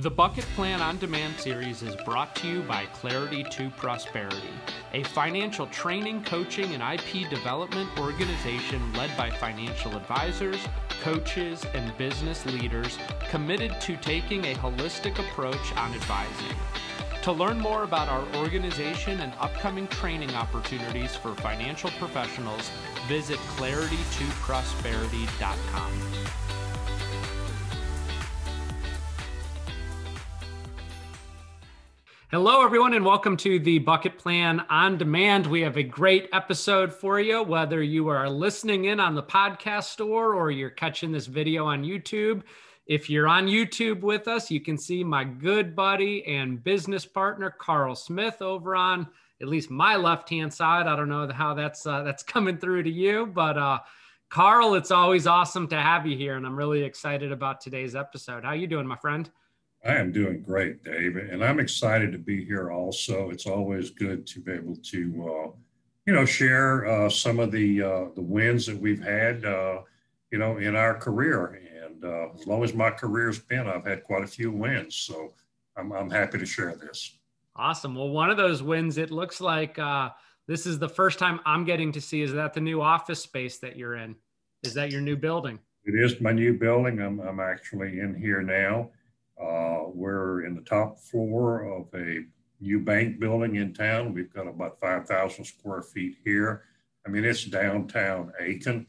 The Bucket Plan on Demand series is brought to you by Clarity to Prosperity, a financial training, coaching, and IP development organization led by financial advisors, coaches, and business leaders committed to taking a holistic approach on advising. To learn more about our organization and upcoming training opportunities for financial professionals, visit claritytoprosperity.com. Hello, everyone, and welcome to the Bucket Plan on Demand. We have a great episode for you, whether you are listening in on the podcast store or you're catching this video on YouTube. If you're on YouTube with us, you can see my good buddy and business partner, Carl Smith, over on at least my left hand side. I don't know how that's uh, that's coming through to you, but uh, Carl, it's always awesome to have you here, and I'm really excited about today's episode. How you doing, my friend? I am doing great, Dave, and I'm excited to be here. Also, it's always good to be able to, uh, you know, share uh, some of the uh, the wins that we've had, uh, you know, in our career. And uh, as long as my career's been, I've had quite a few wins. So I'm I'm happy to share this. Awesome. Well, one of those wins, it looks like uh, this is the first time I'm getting to see. Is that the new office space that you're in? Is that your new building? It is my new building. I'm I'm actually in here now uh, we're in the top floor of a new bank building in town. We've got about 5,000 square feet here. I mean, it's downtown Aiken.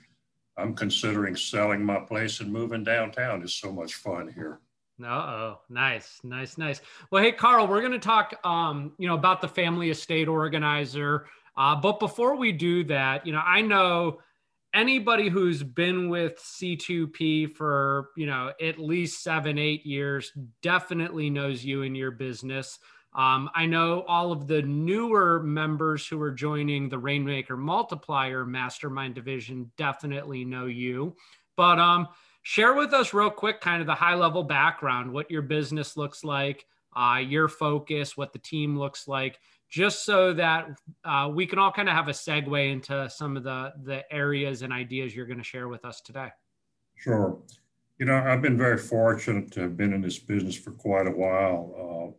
I'm considering selling my place and moving downtown. It's so much fun here. Oh, nice, nice, nice. Well, hey, Carl, we're going to talk, um, you know, about the family estate organizer. Uh, but before we do that, you know, I know anybody who's been with C2P for, you know, at least seven, eight years definitely knows you and your business. Um, I know all of the newer members who are joining the Rainmaker Multiplier Mastermind Division definitely know you. But um, share with us, real quick, kind of the high level background, what your business looks like, uh, your focus, what the team looks like, just so that uh, we can all kind of have a segue into some of the the areas and ideas you're going to share with us today. Sure. You know, I've been very fortunate to have been in this business for quite a while.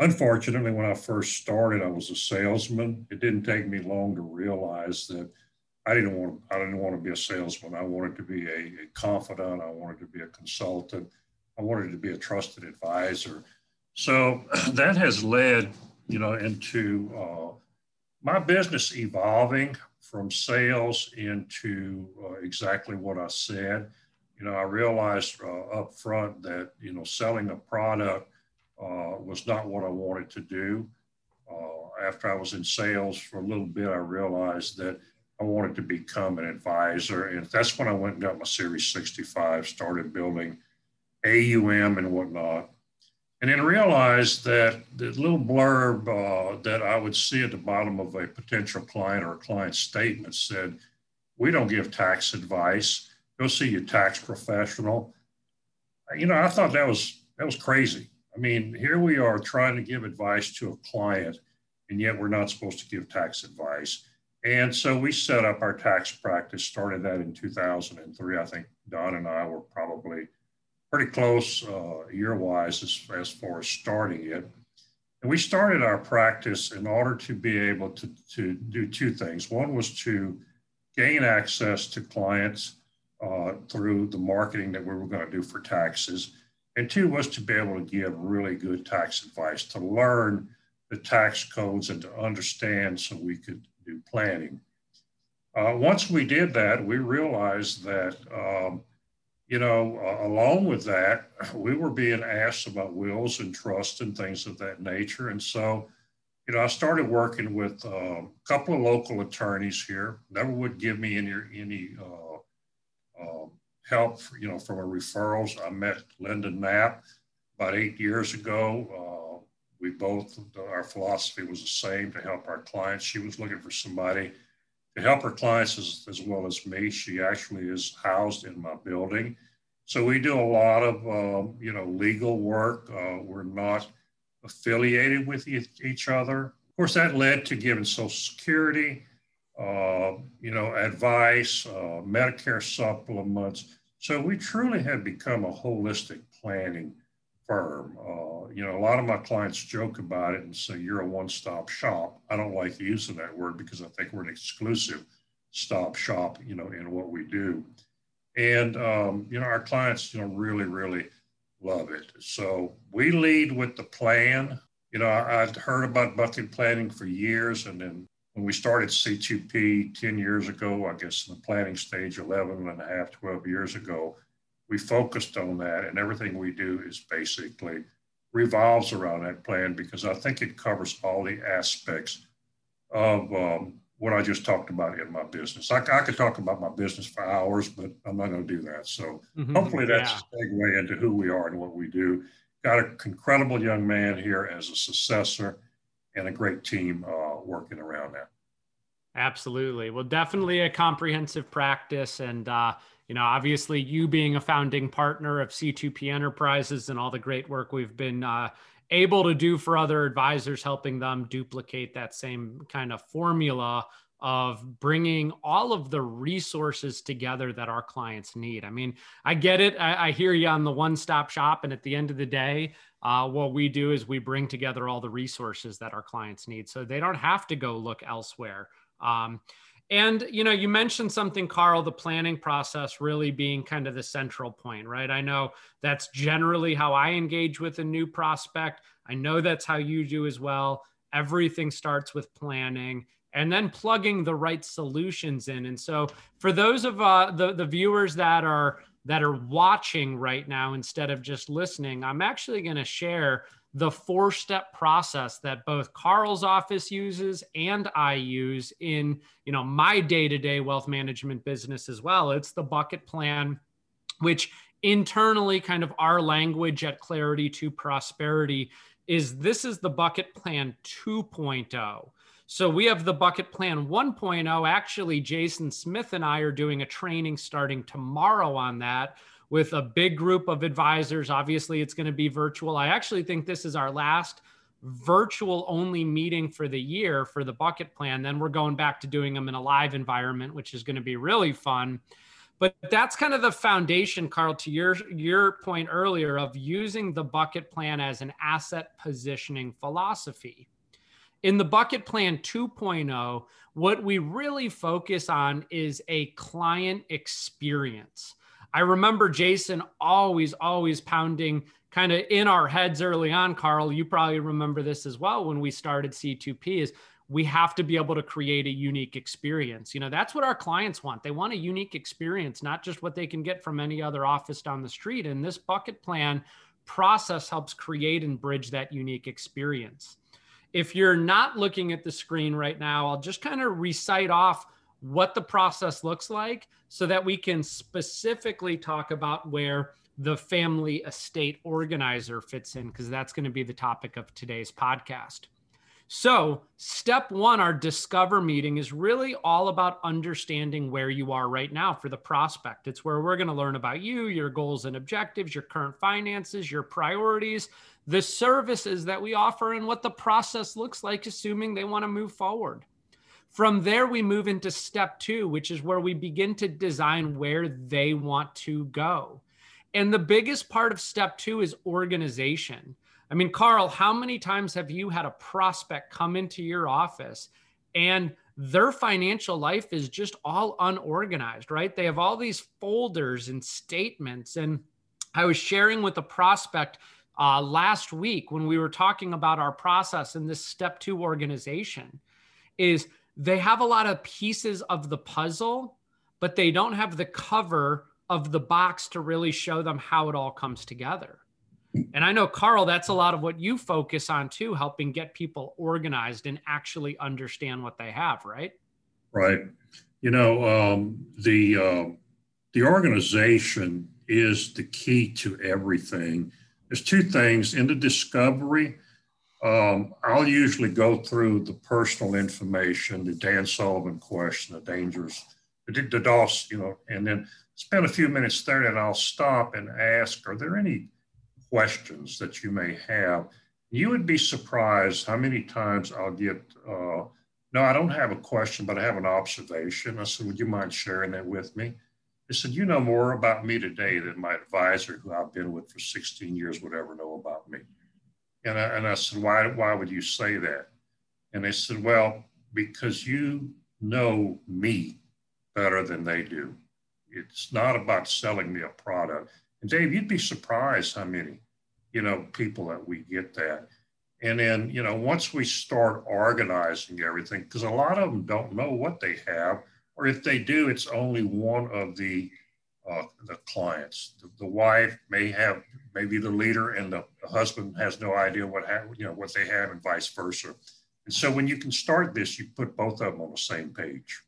Uh, unfortunately, when I first started, I was a salesman. It didn't take me long to realize that I didn't want I didn't want to be a salesman. I wanted to be a, a confidant. I wanted to be a consultant. I wanted to be a trusted advisor. So that has led you know, into uh, my business evolving from sales into uh, exactly what I said. You know, I realized uh, up front that, you know, selling a product uh, was not what I wanted to do. Uh, after I was in sales for a little bit, I realized that I wanted to become an advisor. And that's when I went and got my Series 65, started building AUM and whatnot and then realized that the little blurb uh, that I would see at the bottom of a potential client or a client statement said, "We don't give tax advice. Go see your tax professional." You know, I thought that was that was crazy. I mean, here we are trying to give advice to a client, and yet we're not supposed to give tax advice. And so we set up our tax practice. Started that in 2003. I think Don and I were probably pretty close uh, year wise as, as far as starting it. And we started our practice in order to be able to, to do two things. One was to gain access to clients uh, through the marketing that we were going to do for taxes. And two was to be able to give really good tax advice, to learn the tax codes and to understand so we could do planning. Uh, once we did that, we realized that um, you know, uh, along with that, we were being asked about wills and trust and things of that nature. And so, you know, I started working with uh, a couple of local attorneys here. Never would give me any any uh, um, help, you know, from a referrals. I met Linda Knapp about eight years ago. Uh, we both our philosophy was the same to help our clients. She was looking for somebody to help her clients as, as well as me. She actually is housed in my building. So we do a lot of, um, you know, legal work. Uh, we're not affiliated with each other. Of course, that led to giving Social Security, uh, you know, advice, uh, Medicare supplements. So we truly have become a holistic planning firm. Uh, you know, a lot of my clients joke about it and say you're a one-stop shop. I don't like using that word because I think we're an exclusive stop shop, you know, in what we do. And um, you know, our clients, you know, really, really love it. So we lead with the plan. You know, I, I'd heard about bucket planning for years, and then when we started C2P 10 years ago, I guess in the planning stage, 11 and a half, 12 years ago, we focused on that, and everything we do is basically revolves around that plan because I think it covers all the aspects of um, what I just talked about in my business. I, I, could talk about my business for hours, but I'm not going to do that. So mm-hmm. hopefully that's yeah. a segue into who we are and what we do. Got an incredible young man here as a successor and a great team uh, working around that. Absolutely. Well, definitely a comprehensive practice. And, uh, you know, obviously, you being a founding partner of C2P Enterprises and all the great work we've been uh, able to do for other advisors, helping them duplicate that same kind of formula of bringing all of the resources together that our clients need. I mean, I get it. I, I hear you on the one stop shop. And at the end of the day, uh, what we do is we bring together all the resources that our clients need so they don't have to go look elsewhere. Um, and you know, you mentioned something, Carl, the planning process really being kind of the central point, right? I know that's generally how I engage with a new prospect. I know that's how you do as well. Everything starts with planning and then plugging the right solutions in. And so, for those of uh, the the viewers that are that are watching right now instead of just listening, I'm actually going to share the four step process that both Carl's office uses and I use in, you know, my day-to-day wealth management business as well. It's the bucket plan which internally kind of our language at Clarity to Prosperity is this is the bucket plan 2.0. So we have the bucket plan 1.0. Actually, Jason Smith and I are doing a training starting tomorrow on that with a big group of advisors. Obviously, it's going to be virtual. I actually think this is our last virtual only meeting for the year for the bucket plan. Then we're going back to doing them in a live environment, which is going to be really fun. But that's kind of the foundation, Carl, to your your point earlier of using the bucket plan as an asset positioning philosophy. In the bucket plan 2.0, what we really focus on is a client experience. I remember Jason always, always pounding kind of in our heads early on, Carl. You probably remember this as well when we started C2P is we have to be able to create a unique experience. You know, that's what our clients want. They want a unique experience, not just what they can get from any other office down the street. And this bucket plan process helps create and bridge that unique experience. If you're not looking at the screen right now, I'll just kind of recite off what the process looks like so that we can specifically talk about where the family estate organizer fits in, because that's going to be the topic of today's podcast. So, step one, our discover meeting is really all about understanding where you are right now for the prospect. It's where we're going to learn about you, your goals and objectives, your current finances, your priorities, the services that we offer, and what the process looks like, assuming they want to move forward. From there, we move into step two, which is where we begin to design where they want to go. And the biggest part of step two is organization. I mean, Carl, how many times have you had a prospect come into your office and their financial life is just all unorganized, right? They have all these folders and statements. And I was sharing with a prospect uh, last week when we were talking about our process in this step two organization is they have a lot of pieces of the puzzle, but they don't have the cover of the box to really show them how it all comes together. And I know, Carl, that's a lot of what you focus on too, helping get people organized and actually understand what they have, right? Right. You know, um, the uh, the organization is the key to everything. There's two things in the discovery um, I'll usually go through the personal information, the Dan Sullivan question, the dangers, the, the DOS, you know, and then spend a few minutes there and I'll stop and ask, are there any questions that you may have? You would be surprised how many times I'll get, uh, no, I don't have a question, but I have an observation. I said, would you mind sharing that with me? They said, You know more about me today than my advisor, who I've been with for 16 years, would ever know about me. And I, and I said, why, why would you say that? And they said, Well, because you know me better than they do. It's not about selling me a product. And Dave, you'd be surprised how many, you know, people that we get that. And then, you know, once we start organizing everything, because a lot of them don't know what they have, or if they do, it's only one of the uh, the clients. The, the, wife may have maybe the leader, and the, the husband has no idea what ha- you know what they have, and vice versa. And so, when you can start this, you put both of them on the same page.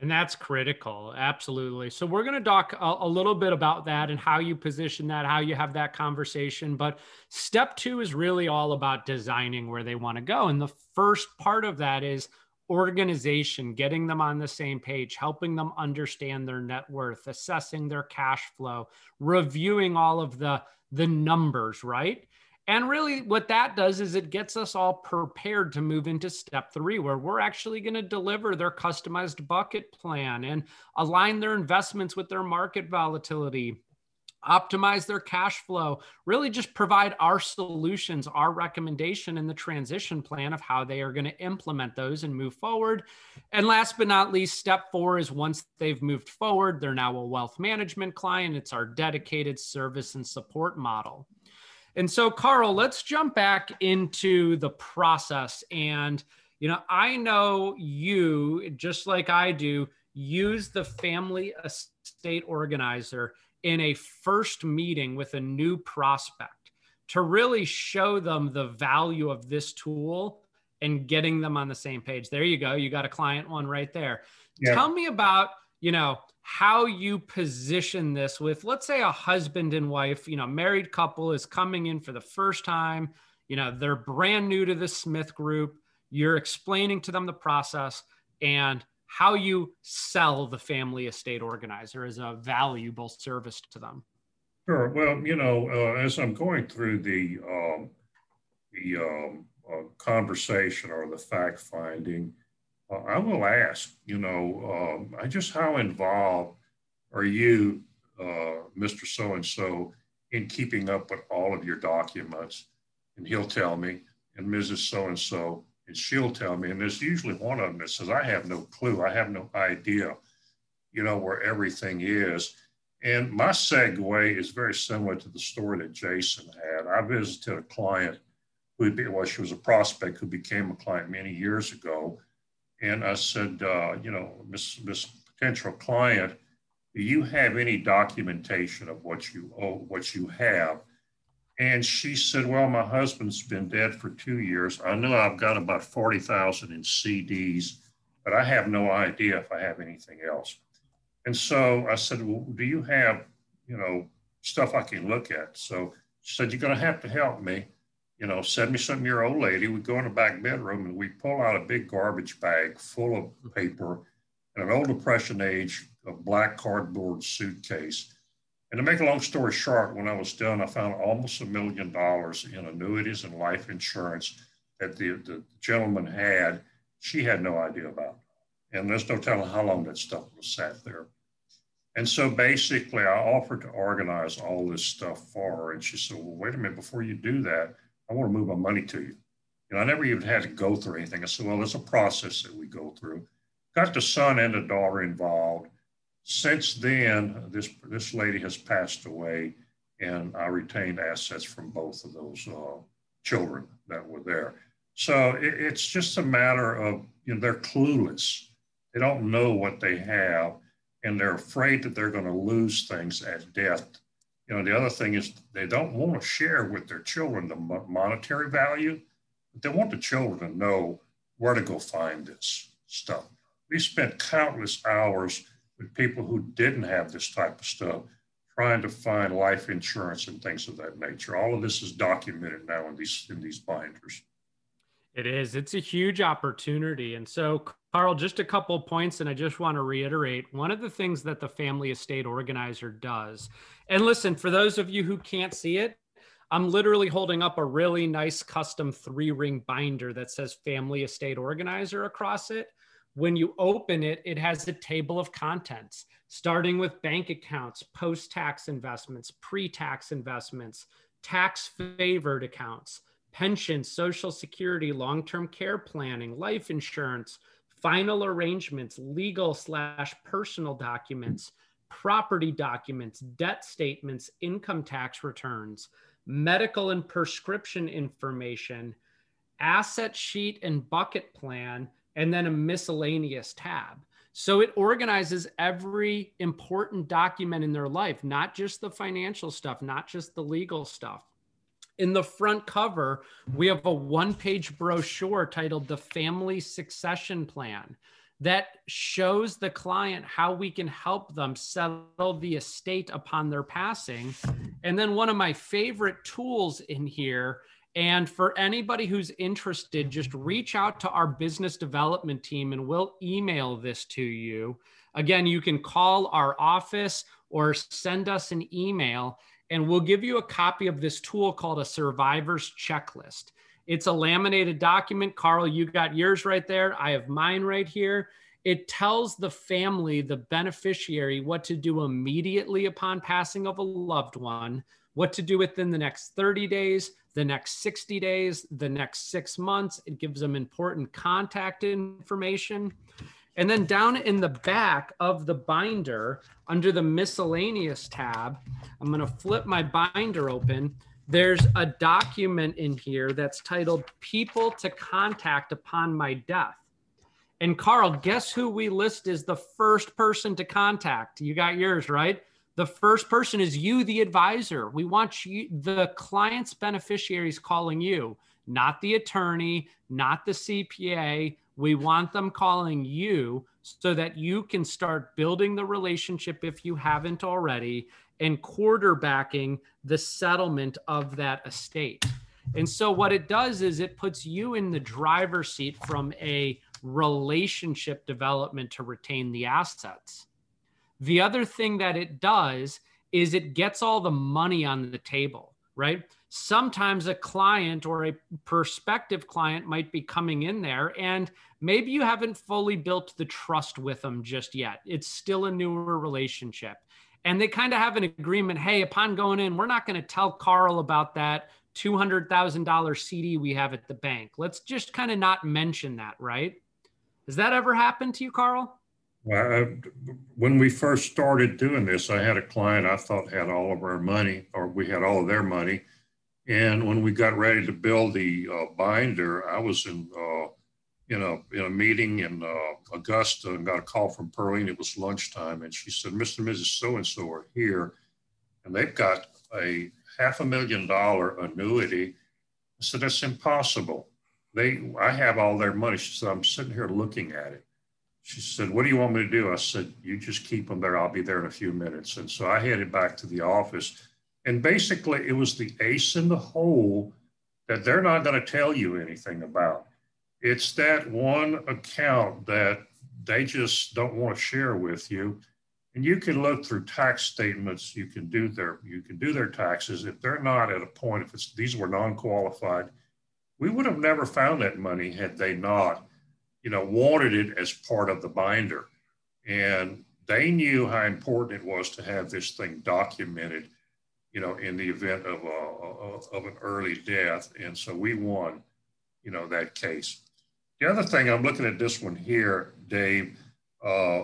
And that's critical. Absolutely. So, we're going to talk a, a, little bit about that and how you position that, how you have that conversation. But step two is really all about designing where they want to go. And the first part of that is organization, getting them on the same page, helping them understand their net worth, assessing their cash flow, reviewing all of the, the numbers, right? And really, what that does is it gets us all prepared to move into step three, where we're actually going to deliver their customized bucket plan and align their investments with their market volatility, optimize their cash flow, really just provide our solutions, our recommendation and the transition plan of how they are going to implement those and move forward. And last but not least, step four is once they've moved forward, they're now a wealth management client. It's our dedicated service and support model. And so, Carl, let's jump back into the process. And, you know, I know you, just like I do, use the family estate organizer in a first meeting with a new prospect to really show them the value of this tool and getting them on the same page. There you go. You got a client one right there. Yeah. Tell me about, you know, how you position this with let's say a husband and wife you know married couple is coming in for the first time you know they're brand new to the smith group you're explaining to them the process and how you sell the family estate organizer as a valuable service to them sure well you know uh, as i'm going through the um, the um, uh, conversation or the fact finding uh, I will ask, you know, um, I just how involved are you, uh, Mr. So and so, in keeping up with all of your documents? And he'll tell me, and Mrs. So and so, and she'll tell me. And there's usually one of them that says, I have no clue, I have no idea, you know, where everything is. And my segue is very similar to the story that Jason had. I visited a client who, well, she was a prospect who became a client many years ago and I said, uh, you know, Miss, Miss potential client, do you have any documentation of what you owe, what you have? And she said, well, my husband's been dead for two years. I know I've got about 40,000 in CDs, but I have no idea if I have anything else. And so I said, well, do you have, you know, stuff I can look at? So she said, you're going to have to help me you know, 70 something year old lady. We go in the back bedroom and we pull out a big garbage bag full of paper and an old Depression age black cardboard suitcase. And to make a long story short, when I was done, I found almost a million dollars in annuities and life insurance that the, the gentleman had. She had no idea about. And there's no telling how long that stuff was sat there. And so basically, I offered to organize all this stuff for her. And she said, Well, wait a minute, before you do that, I want to move my money to you. You know, I never even had to go through anything. I said, well, there's a process that we go through. Got the son and the daughter involved. Since then, this this lady has passed away, and I retained assets from both of those uh, children that were there. So it, it's just a matter of you know they're clueless. They don't know what they have, and they're afraid that they're going to lose things at death you know, the other thing is they don't want to share with their children the monetary value, but they want the children to know where to go find this stuff. We spent countless hours with people who didn't have this type of stuff trying to find life insurance and things of that nature. All of this is documented now in these in these binders. It is. It's a huge opportunity. And so, Carl, just a couple points, and I just want to reiterate one of the things that the family estate organizer does. And listen, for those of you who can't see it, I'm literally holding up a really nice custom three ring binder that says family estate organizer across it. When you open it, it has a table of contents starting with bank accounts, post tax investments, pre tax investments, tax favored accounts, pensions, social security, long term care planning, life insurance, final arrangements, legal slash personal documents, property documents, debt statements, income tax returns, medical and prescription information, asset sheet and bucket plan, and then a miscellaneous tab. So it organizes every important document in their life, not just the financial stuff, not just the legal stuff. In the front cover, we have a one page brochure titled The Family Succession Plan that shows the client how we can help them settle the estate upon their passing. And then one of my favorite tools in here and for anybody who's interested, just reach out to our business development team and we'll email this to you. Again, you can call our office or send us an email, and we'll give you a copy of this tool called a survivor's checklist. It's a laminated document. Carl, you got yours right there. I have mine right here. It tells the family, the beneficiary, what to do immediately upon passing of a loved one, what to do within the next 30 days, the next 60 days, the next six months. It gives them important contact information. And then down in the back of the binder, under the miscellaneous tab, I'm going to flip my binder open. There's a document in here that's titled People to Contact Upon My Death. And Carl, guess who we list as the first person to contact? You got yours, right? The first person is you, the advisor. We want you, the client's beneficiaries calling you, not the attorney, not the CPA. We want them calling you so that you can start building the relationship if you haven't already and quarterbacking the settlement of that estate. And so, what it does is it puts you in the driver's seat from a relationship development to retain the assets. The other thing that it does is it gets all the money on the table, right? Sometimes a client or a prospective client might be coming in there and maybe you haven't fully built the trust with them just yet. It's still a newer relationship. And they kind of have an agreement hey, upon going in, we're not going to tell Carl about that $200,000 CD we have at the bank. Let's just kind of not mention that, right? Has that ever happened to you, Carl? Well, I, when we first started doing this, I had a client I thought had all of our money, or we had all of their money. And when we got ready to build the uh, binder, I was in, uh, in, a, in a meeting in uh, Augusta and got a call from Pearline. It was lunchtime. And she said, Mr. and Mrs. So and so are here. And they've got a half a million dollar annuity. I said, That's impossible. They, I have all their money. She said, I'm sitting here looking at it she said, What do you want me to do? I said, You just keep them there. I'll be there in a few minutes. And so I headed back to the office. And basically, it was the ace in the hole that they're not going to tell you anything about. It's that one account that they just don't want to share with you. And you can look through tax statements. You can do their you can do their taxes. If they're not at a point, if it's these were non-qualified, we would have never found that money had they not you know, wanted it as part of the binder. And they knew how important it was to have this thing documented, you know, in the event of, a, of an early death. And so we won, you know, that case. The other thing, I'm looking at this one here, Dave, uh,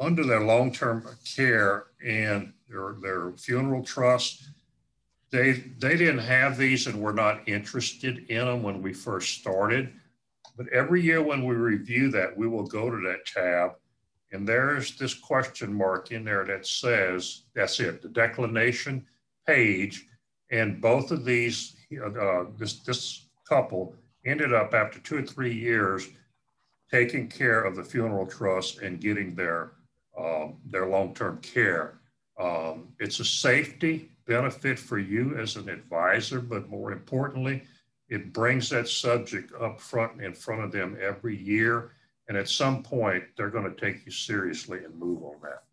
under their long-term care and their, their funeral trust, they, they didn't have these and were not interested in them when we first started. But every year when we review that, we will go to that tab and there's this question mark in there that says, that's it, the declination page. And both of these, uh, this, this couple ended up after two or three years taking care of the funeral trust and getting their, um, their long-term care. Um, it's a safety benefit for you as an advisor, but more importantly, it brings that subject up front in front of them every year. And at some point, they're going to take you seriously and move on that.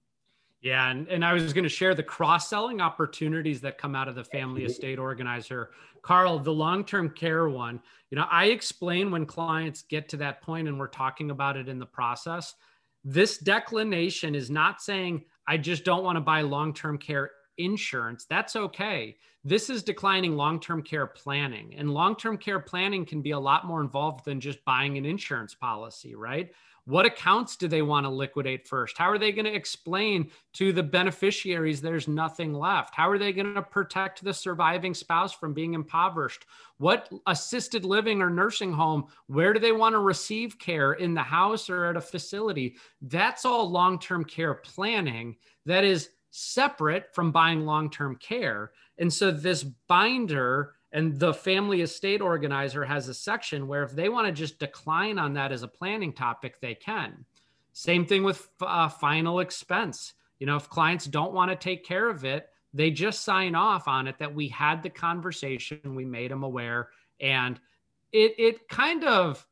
Yeah, and, and I was going to share the cross selling opportunities that come out of the family estate organizer. Carl, the long term care one, you know, I explain when clients get to that point and we're talking about it in the process. This declination is not saying, I just don't want to buy long term care insurance. That's okay. This is declining long term care planning. And long term care planning can be a lot more involved than just buying an insurance policy, right? What accounts do they want to liquidate first? How are they going to explain to the beneficiaries there's nothing left? How are they going to protect the surviving spouse from being impoverished? What assisted living or nursing home, where do they want to receive care in the house or at a facility? That's all long term care planning that is separate from buying long term care. And so this binder and the family estate organizer has a section where if they want to just decline on that as a planning topic, they can. Same thing with uh, final expense. You know, if clients don't want to take care of it, they just sign off on it that we had the conversation, we made them aware, and it it kind of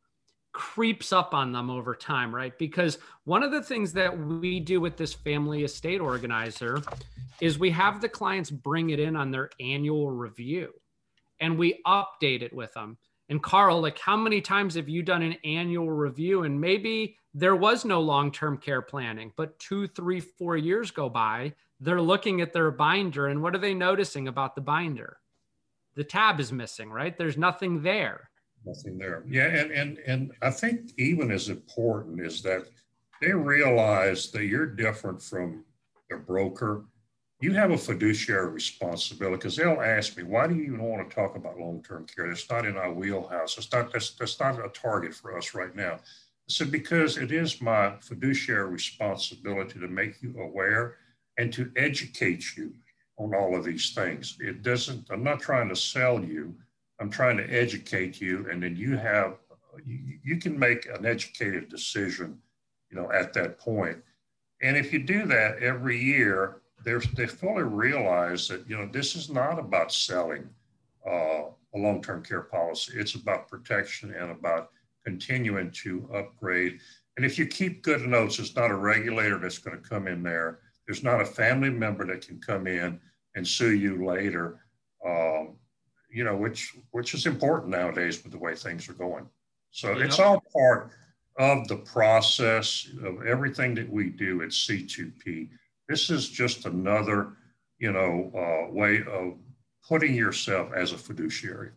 creeps up on them over time, right? Because one of the things that we do with this family estate organizer is we have the clients bring it in on their annual review and we update it with them. And Carl, like how many times have you done an annual review and maybe there was no long-term care planning, but two, three, four years go by, they're looking at their binder and what are they noticing about the binder? The tab is missing, right? There's nothing there. Nothing there. Yeah, and and and I think even as important is that they realize that you're different from a broker you have a fiduciary responsibility because they'll ask me, why do you even want to talk about long-term care? It's not in our wheelhouse. It's not that's, that's not a target for us right now. I said, because it is my fiduciary responsibility to make you aware and to educate you on all of these things. It doesn't, I'm not trying to sell you. I'm trying to educate you. And then you have, you, you can make an educated decision, you know, at that point. And if you do that every year, they fully realize that you know this is not about selling uh, a long-term care policy. It's about protection and about continuing to upgrade. And if you keep good notes, it's not a regulator that's going to come in there. There's not a family member that can come in and sue you later. Um, you know, which which is important nowadays with the way things are going. So it's all part of the process of everything that we do at C2P. This is just another, you know, uh, way of putting yourself as a fiduciary.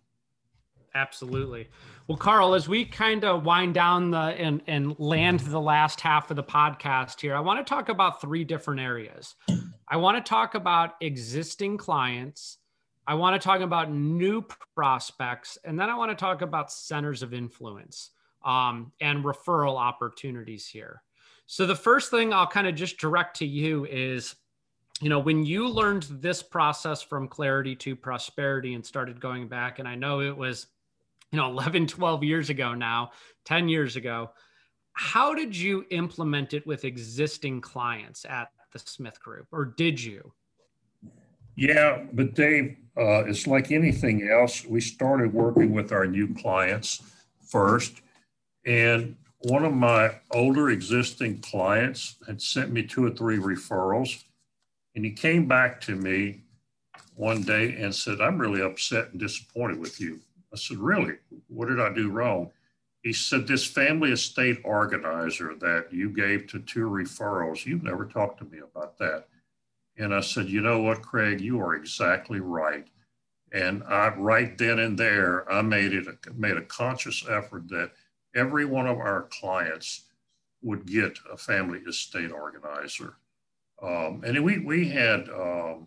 Absolutely. Well, Carl, as we kind of wind down the and, and land the last half of the podcast here, I want to talk about three different areas. I want to talk about existing clients. I want to talk about new prospects, and then I want to talk about centers of influence um, and referral opportunities here. So the first thing I'll kind of just direct to you is, you know, when you learned this process from clarity to prosperity and started going back, and I know it was, you know, 11, 12 years ago now, 10 years ago, how did you implement it with existing clients at the Smith Group, or did you? Yeah, but Dave, uh, it's like anything else. We started working with our new clients first, and one of my older existing clients had sent me two or three referrals. And he came back to me one day and said, I'm really upset and disappointed with you. I said, Really? What did I do wrong? He said, This family estate organizer that you gave to two referrals, you've never talked to me about that. And I said, You know what, Craig, you are exactly right. And I, right then and there, I made it, made a conscious effort that every one of our clients would get a family estate organizer. Um, and we, we had um,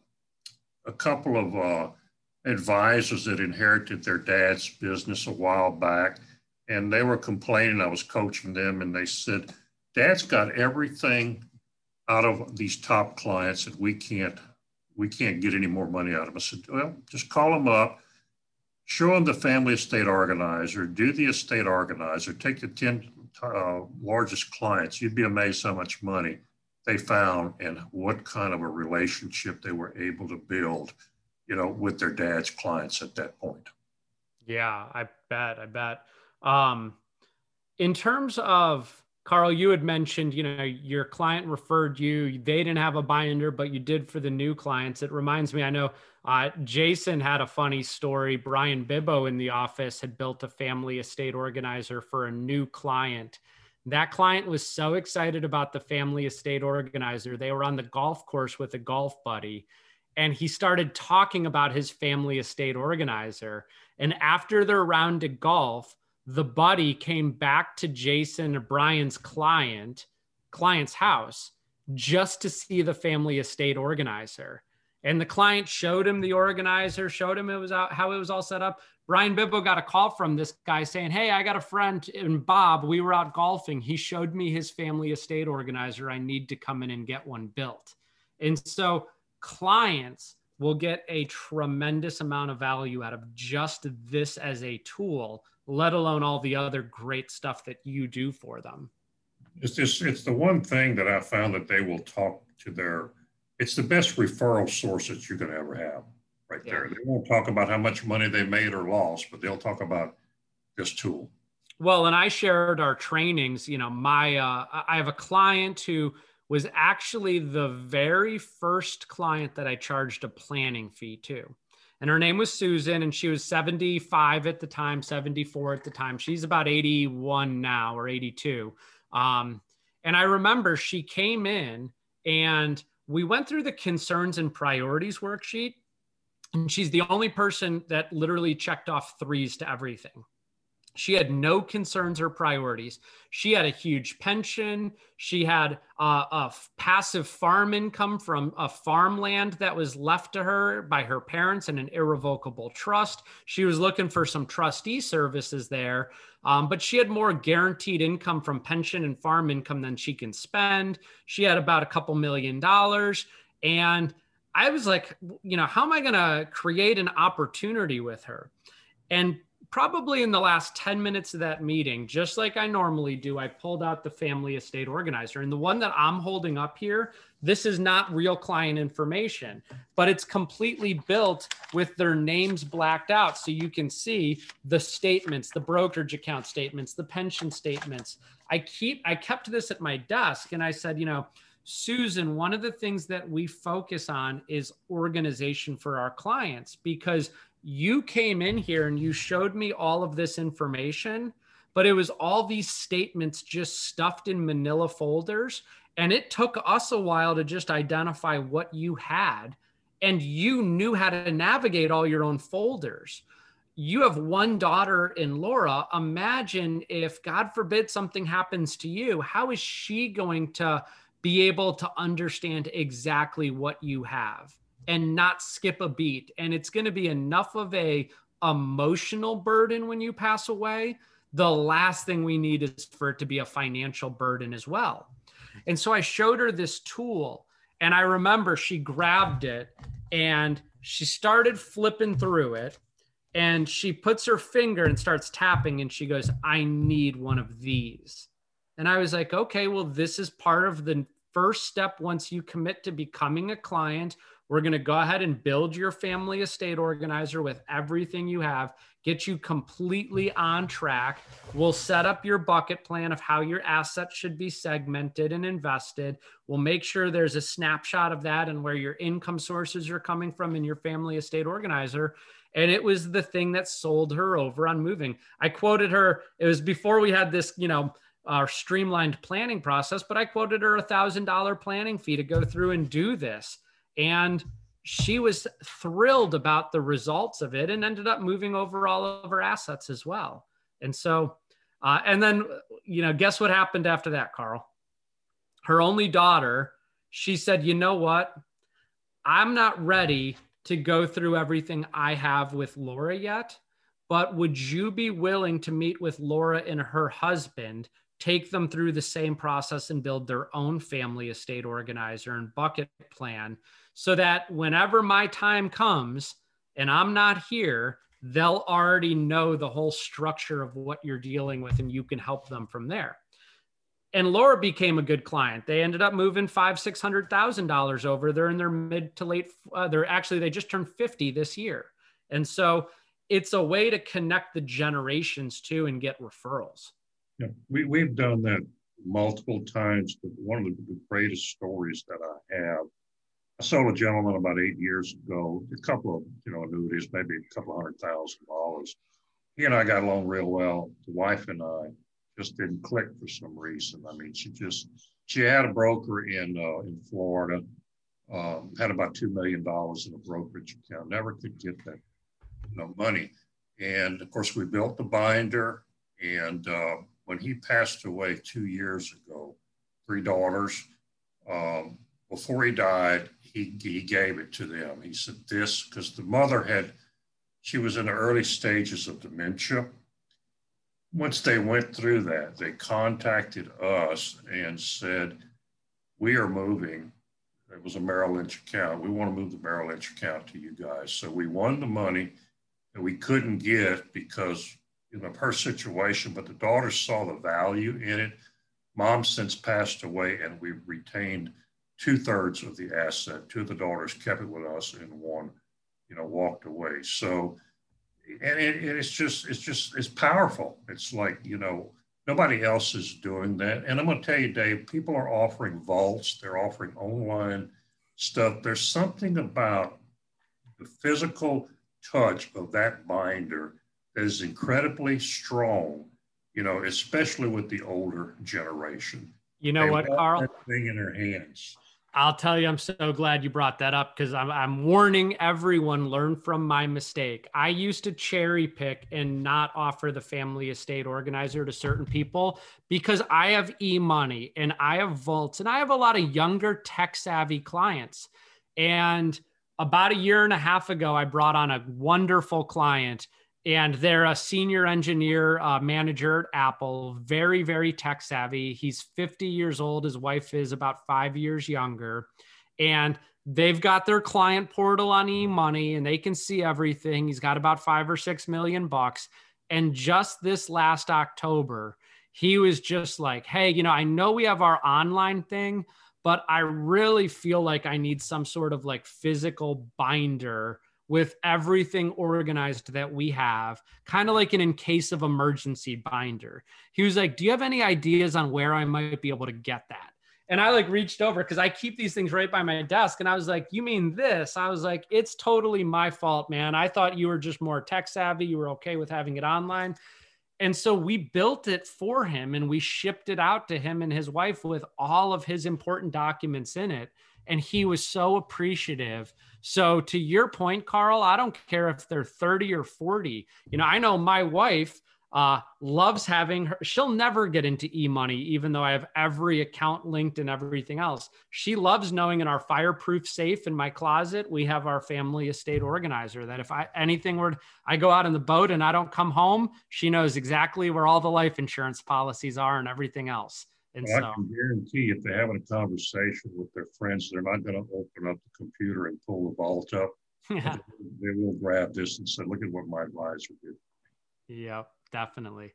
a couple of uh, advisors that inherited their dad's business a while back, and they were complaining. I was coaching them, and they said, Dad's got everything out of these top clients that we can't we can't get any more money out of them. I said, well, just call them up show them the family estate organizer, do the estate organizer, take the 10 uh, largest clients. You'd be amazed how much money they found and what kind of a relationship they were able to build, you know, with their dad's clients at that point. Yeah, I bet. I bet. Um, in terms of Carl, you had mentioned, you know, your client referred you. They didn't have a binder, but you did for the new clients. It reminds me, I know uh, Jason had a funny story. Brian Bibbo in the office had built a family estate organizer for a new client That client was so excited about the family estate organizer. They were on the golf course with a golf buddy, and he started talking about his family estate organizer. And after their round of golf, the buddy came back to Jason Brian's client, client's house just to see the family estate organizer. And the client showed him the organizer, showed him it was out, how it was all set up. Brian Bibbo got a call from this guy saying, Hey, I got a friend and Bob. We were out golfing. He showed me his family estate organizer. I need to come in and get one built. And so clients will get a tremendous amount of value out of just this as a tool, let alone all the other great stuff that you do for them. It's just, it's the one thing that I found that they will talk to their, it's the best referral source that you could ever have right yeah. there. They won't talk about how much money they made or lost, but they'll talk about this tool. Well, and I shared our trainings, you know, my, uh, I have a client who, was actually the very first client that I charged a planning fee to. And her name was Susan, and she was 75 at the time, 74 at the time. She's about 81 now or 82. Um, and I remember she came in and we went through the concerns and priorities worksheet. And she's the only person that literally checked off threes to everything. She had no concerns or priorities. She had a huge pension. She had uh, a passive farm income from a farmland that was left to her by her parents in an irrevocable trust. She was looking for some trustee services there, um, but she had more guaranteed income from pension and farm income than she can spend. She had about a couple million dollars. And I was like, you know, how am I going to create an opportunity with her? And probably in the last 10 minutes of that meeting, just like I normally do, I pulled out the family estate organizer. And the one that I'm holding up here, this is not real client information, but it's completely built with their names blacked out. So you can see the statements, the brokerage account statements, the pension statements. I keep, I kept this at my desk and I said, you know, Susan, one of the things that we focus on is organization for our clients because you came in here and you showed me all of this information, but it was all these statements just stuffed in manila folders. And it took us a while to just identify what you had. And you knew how to navigate all your own folders. You have one daughter in Laura. Imagine if, God forbid, something happens to you. How is she going to be able to understand exactly what you have? And not skip a beat. And it's going to be enough of a emotional burden when you pass away. The last thing we need is for it to be a financial burden as well. And so I showed her this tool and I remember she grabbed it and she started flipping through it and she puts her finger and starts tapping and she goes, I need one of these. And I was like, okay, well, this is part of the first step once you commit to becoming a client we're going to go ahead and build your family estate organizer with everything you have, get you completely on track. We'll set up your bucket plan of how your assets should be segmented and invested. We'll make sure there's a snapshot of that and where your income sources are coming from in your family estate organizer. And it was the thing that sold her over on moving. I quoted her, it was before we had this, you know, our streamlined planning process, but I quoted her a thousand dollar planning fee to go through and do this and she was thrilled about the results of it and ended up moving over all of her assets as well. And so, uh, and then, you know, guess what happened after that, Carl? Her only daughter, she said, you know what? I'm not ready to go through everything I have with Laura yet, but would you be willing to meet with Laura and her husband take them through the same process and build their own family estate organizer and bucket plan so that whenever my time comes and I'm not here, they'll already know the whole structure of what you're dealing with and you can help them from there. And Laura became a good client. They ended up moving five, six hundred thousand dollars over. They're in their mid to late. Uh, they're actually they just turned fifty this year, and so it's a way to connect the generations too and get referrals. Yeah, we, we've done that multiple times. But one of the greatest stories that I have, I sold a gentleman about eight years ago, a couple of, you know, annuities, maybe a couple hundred thousand dollars. He and I got along real well, the wife and I. just didn't click for some reason. I mean, she just she had a broker in uh, in Florida, um, had about two million dollars in a brokerage account. Never could get that you know money, and of course we built the binder. And uh, when he passed away two years ago, three daughters. Um, before he died, he, he gave it to them. He said this because the mother had, she was in the early stages of dementia. Once they went through that, they contacted us and said, We are moving. It was a Merrill Lynch account. We want to move the Merrill Lynch account to you guys. So we won the money that we couldn't get because you know her situation, but the daughters saw the value in it. Mom since passed away, and we retained two thirds of the asset. Two of the daughters kept it with us, and one, you know, walked away. So, and it, it's just, it's just, it's powerful. It's like, you know, nobody else is doing that. And I'm going to tell you, Dave, people are offering vaults, they're offering online stuff. There's something about the physical touch of that binder is incredibly strong, you know, especially with the older generation. You know they what, Carl? thing in their hands. I'll tell you, I'm so glad you brought that up because I'm, I'm warning everyone learn from my mistake. I used to cherry pick and not offer the family estate organizer to certain people because I have e money and I have vaults and I have a lot of younger tech savvy clients. And about a year and a half ago, I brought on a wonderful client and they're a senior engineer uh, manager at Apple, very, very tech savvy. He's 50 years old. His wife is about five years younger. And they've got their client portal on eMoney and they can see everything. He's got about five or six million bucks. And just this last October, he was just like, hey, you know, I know we have our online thing, but I really feel like I need some sort of like physical binder with everything organized that we have, kind of like an in case of emergency binder. He was like, Do you have any ideas on where I might be able to get that? And I like reached over because I keep these things right by my desk. And I was like, You mean this? I was like, It's totally my fault, man. I thought you were just more tech savvy. You were okay with having it online. And so we built it for him and we shipped it out to him and his wife with all of his important documents in it and he was so appreciative. So to your point, Carl, I don't care if they're 30 or 40. You know, I know my wife uh, loves having her. She'll never get into eMoney, even though I have every account linked and everything else. She loves knowing in our fireproof safe in my closet, we have our family estate organizer that if I anything were I go out in the boat and I don't come home, she knows exactly where all the life insurance policies are and everything else. And well, so, I can guarantee if they're having a conversation with their friends, they're not going to open up the computer and pull the vault up. Yeah. They will grab this and say, look at what my advisor did. Yep, definitely.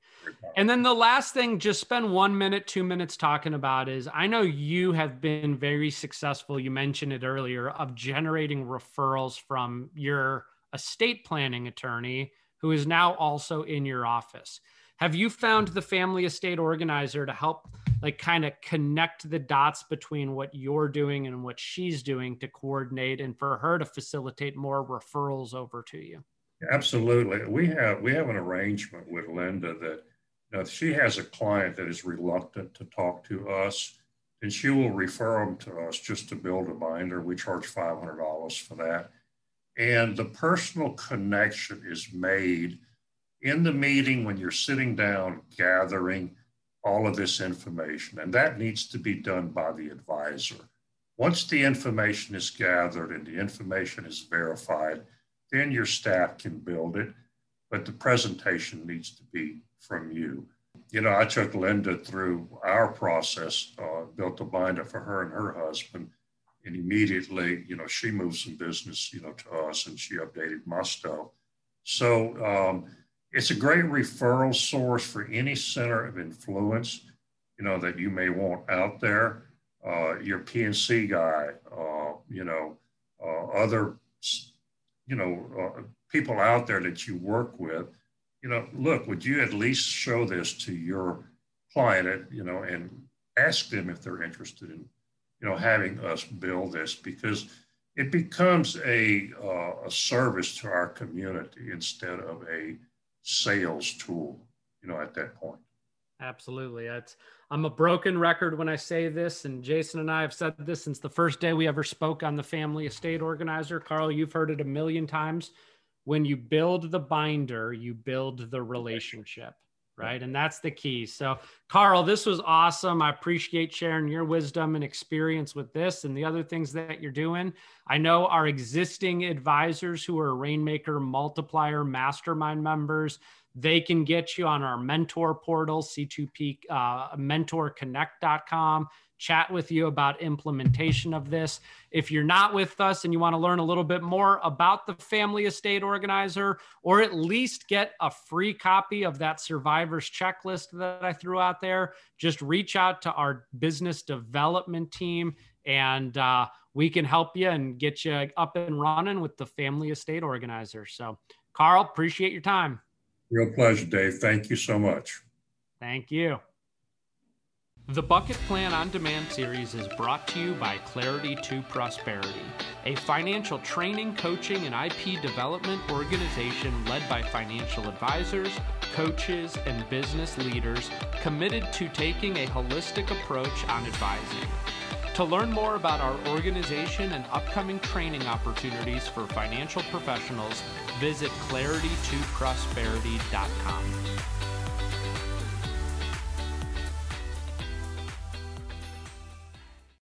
And then the last thing, just spend one minute, two minutes talking about is I know you have been very successful. You mentioned it earlier of generating referrals from your estate planning attorney who is now also in your office. Have you found the family estate organizer to help like kind of connect the dots between what you're doing and what she's doing to coordinate and for her to facilitate more referrals over to you? Absolutely. We have we have an arrangement with Linda that you know, she has a client that is reluctant to talk to us, and she will refer them to us just to build a binder. We charge $500 for that. And the personal connection is made in the meeting when you're sitting down gathering all of this information. And that needs to be done by the advisor. Once the information is gathered and the information is verified, then your staff can build it, but the presentation needs to be from you. You know, I took Linda through our process, uh, built a binder for her and her husband, and immediately, you know, she moved some business, you know, to us and she updated my stuff. So, um, it's a great referral source for any center of influence, you know, that you may want out there. Uh, your P&C guy, uh, you know, uh, other, you know, uh, people out there that you work with, you know, look, would you at least show this to your client, you know, and ask them if they're interested in, you know, having us build this because it becomes a, uh, a service to our community instead of a sales tool, you know, at that point. Absolutely. It's, I'm a broken record when I say this, and Jason and I have said this since the first day we ever spoke on the family estate organizer. Carl, you've heard it a million times. When you build the binder, you build the relationship, right? And that's the key. So, Carl, this was awesome. I appreciate sharing your wisdom and experience with this and the other things that you're doing. I know our existing advisors who are Rainmaker Multiplier Mastermind members they can get you on our mentor portal, C2P uh, mentorconnect.com, chat with you about implementation of this. If you're not with us and you want to learn a little bit more about the family estate organizer, or at least get a free copy of that survivors checklist that I threw out there, just reach out to our business development team and uh, we can help you and get you up and running with the family estate organizer. So, Carl, appreciate your time. Real pleasure, Dave. Thank you so much. Thank you. The Bucket Plan on Demand series is brought to you by Clarity to Prosperity, a financial training, coaching, and IP development organization led by financial advisors, coaches, and business leaders committed to taking a holistic approach on advising. To learn more about our organization and upcoming training opportunities for financial professionals, visit claritytoprosperity.com.